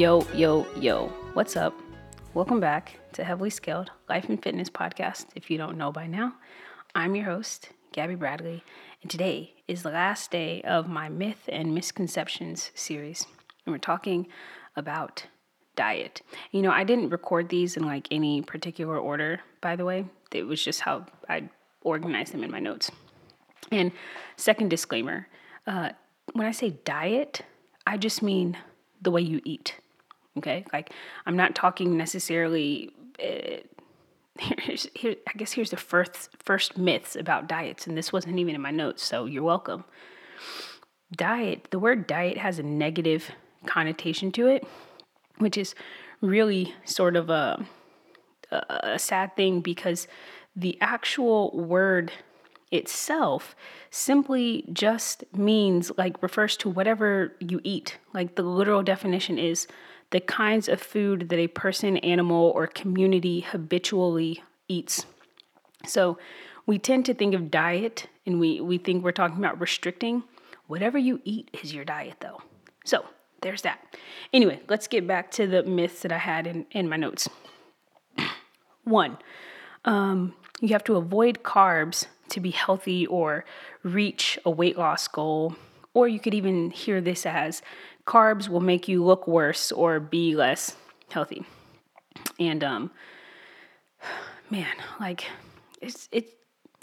Yo, yo, yo. What's up? Welcome back to Heavily Scaled Life and Fitness Podcast. If you don't know by now, I'm your host, Gabby Bradley, and today is the last day of my Myth and Misconceptions series. And we're talking about diet. You know, I didn't record these in like any particular order, by the way. It was just how I organized them in my notes. And second disclaimer uh, when I say diet, I just mean the way you eat. Okay, like I'm not talking necessarily. Uh, here's, here, I guess here's the first first myths about diets, and this wasn't even in my notes, so you're welcome. Diet. The word diet has a negative connotation to it, which is really sort of a a, a sad thing because the actual word itself simply just means like refers to whatever you eat. Like the literal definition is the kinds of food that a person, animal, or community habitually eats. So we tend to think of diet and we, we think we're talking about restricting. Whatever you eat is your diet, though. So there's that. Anyway, let's get back to the myths that I had in, in my notes. One, um, you have to avoid carbs to be healthy or reach a weight loss goal. Or you could even hear this as carbs will make you look worse or be less healthy. And um man, like it's it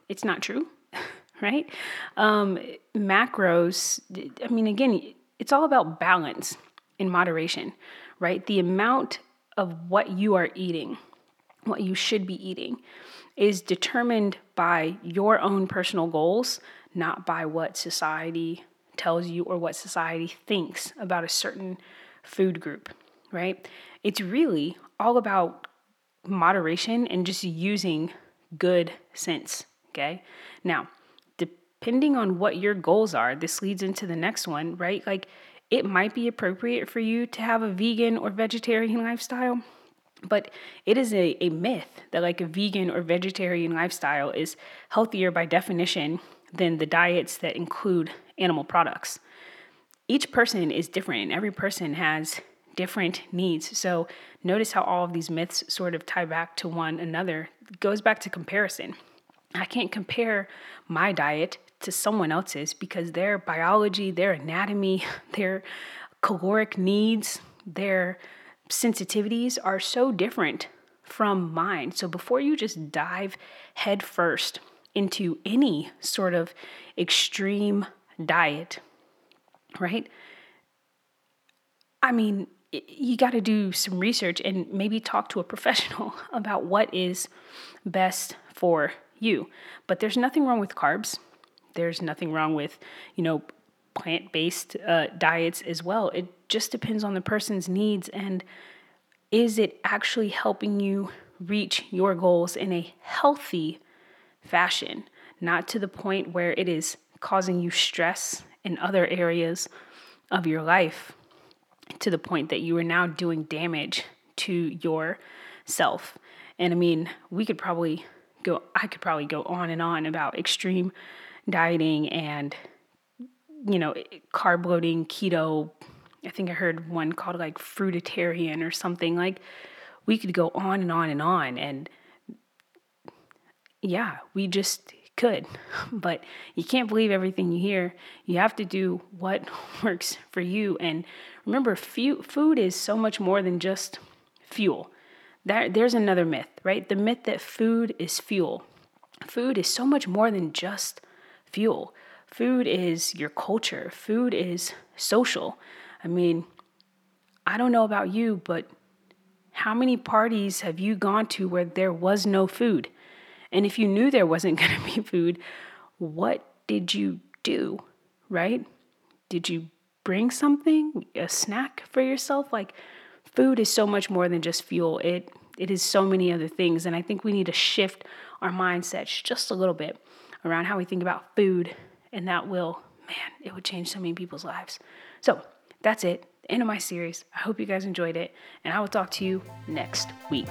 it's not true, right? Um macros, I mean again, it's all about balance in moderation, right? The amount of what you are eating, what you should be eating is determined by your own personal goals, not by what society tells you or what society thinks about a certain food group, right? It's really all about moderation and just using good sense, okay? Now, depending on what your goals are, this leads into the next one, right? Like it might be appropriate for you to have a vegan or vegetarian lifestyle but it is a, a myth that like a vegan or vegetarian lifestyle is healthier by definition than the diets that include animal products. Each person is different and every person has different needs. So notice how all of these myths sort of tie back to one another. It goes back to comparison. I can't compare my diet to someone else's because their biology, their anatomy, their caloric needs, their sensitivities are so different from mine. So before you just dive headfirst into any sort of extreme diet, right? I mean, you got to do some research and maybe talk to a professional about what is best for you. But there's nothing wrong with carbs. There's nothing wrong with, you know, plant based uh, diets as well. It just depends on the person's needs and is it actually helping you reach your goals in a healthy fashion, not to the point where it is causing you stress in other areas of your life to the point that you are now doing damage to yourself. And I mean, we could probably go, I could probably go on and on about extreme dieting and, you know, carb loading, keto, I think I heard one called like fruitarian or something. Like we could go on and on and on. And yeah, we just could. But you can't believe everything you hear. You have to do what works for you. And remember, food is so much more than just fuel. That, there's another myth, right? The myth that food is fuel. Food is so much more than just fuel. Food is your culture, food is social. I mean, I don't know about you, but how many parties have you gone to where there was no food? And if you knew there wasn't going to be food, what did you do, right? Did you bring something, a snack for yourself? Like food is so much more than just fuel. It it is so many other things and I think we need to shift our mindsets just a little bit around how we think about food and that will, man, it would change so many people's lives. So, that's it. End of my series. I hope you guys enjoyed it, and I will talk to you next week.